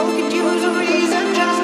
spoken to you a reason just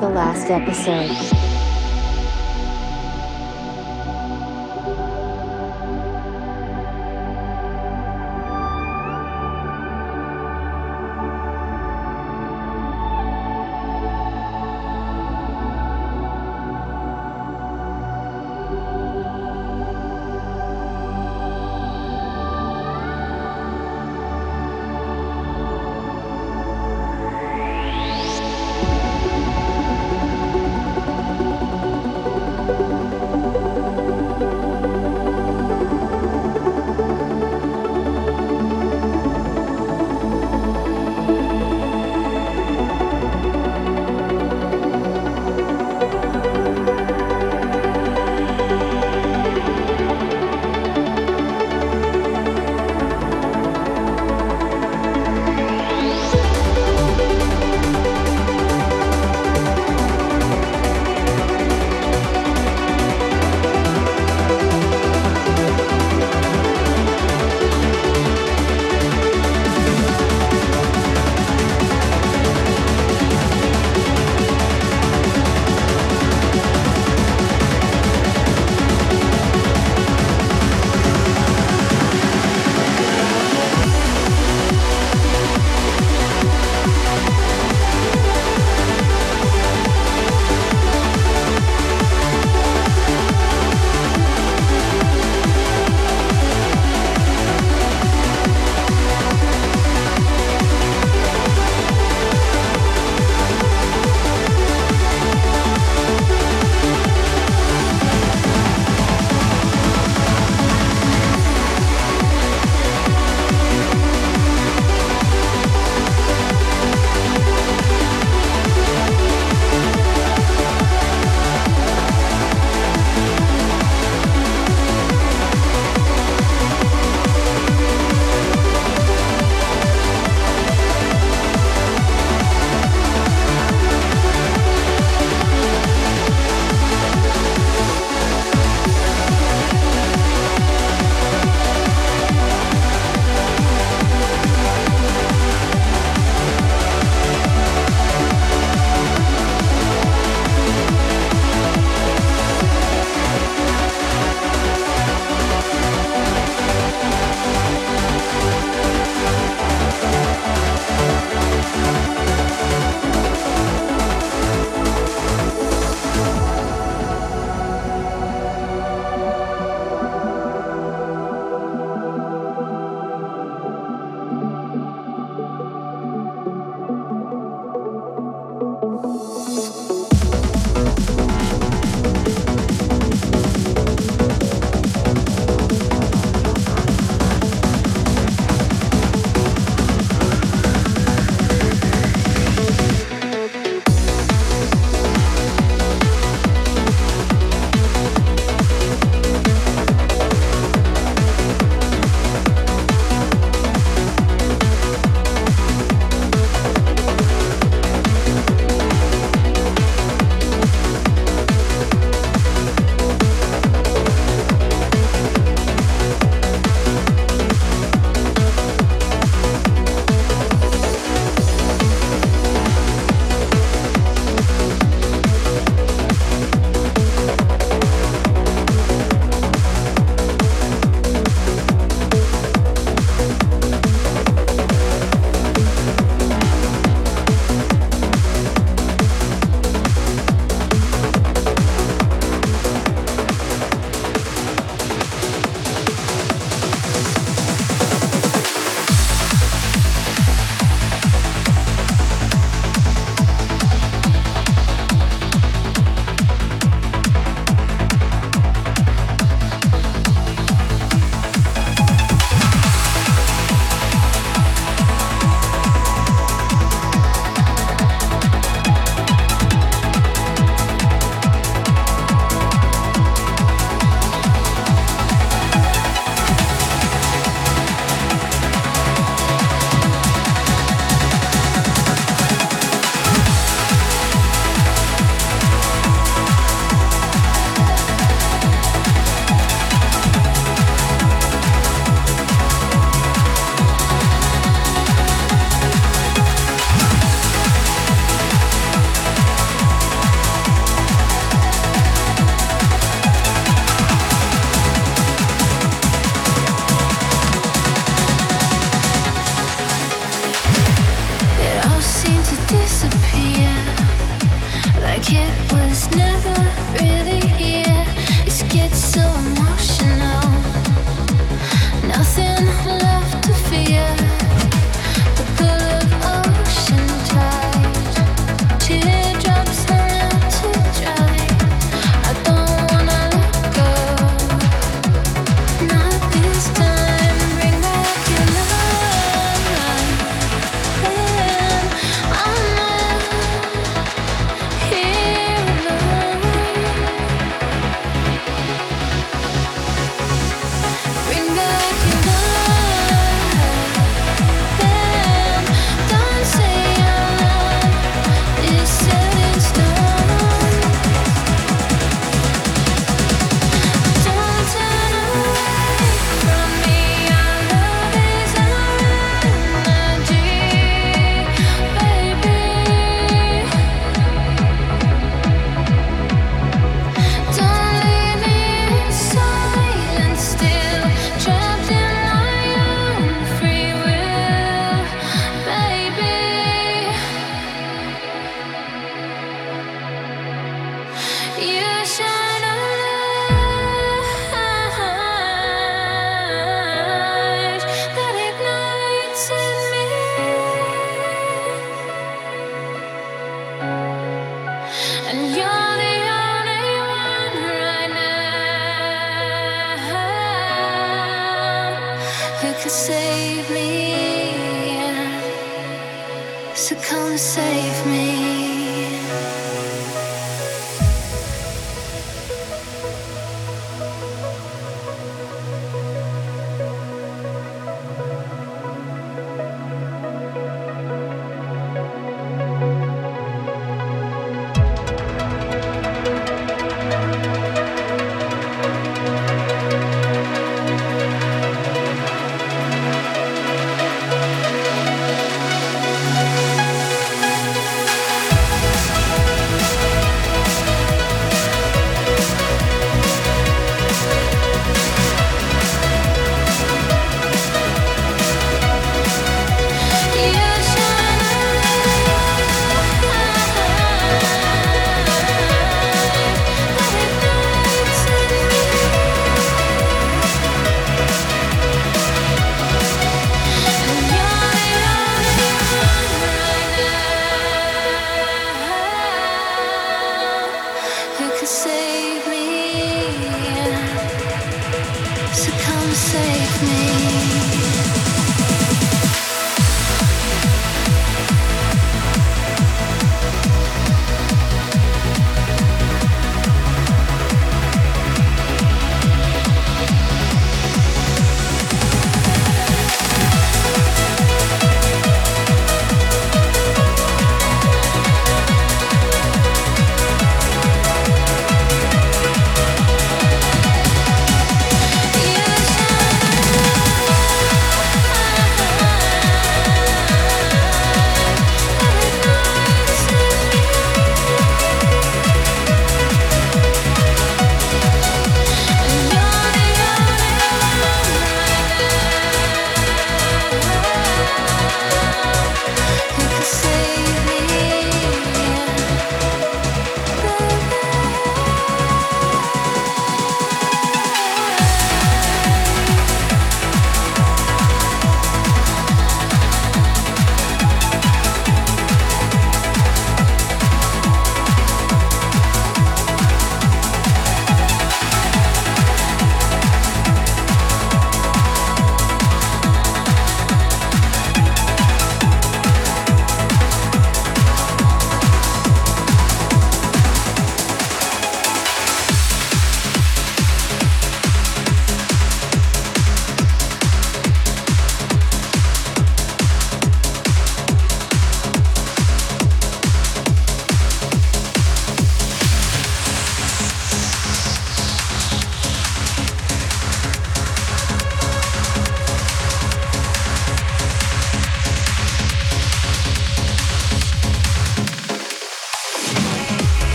the last episode.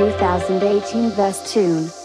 2018 Best Tune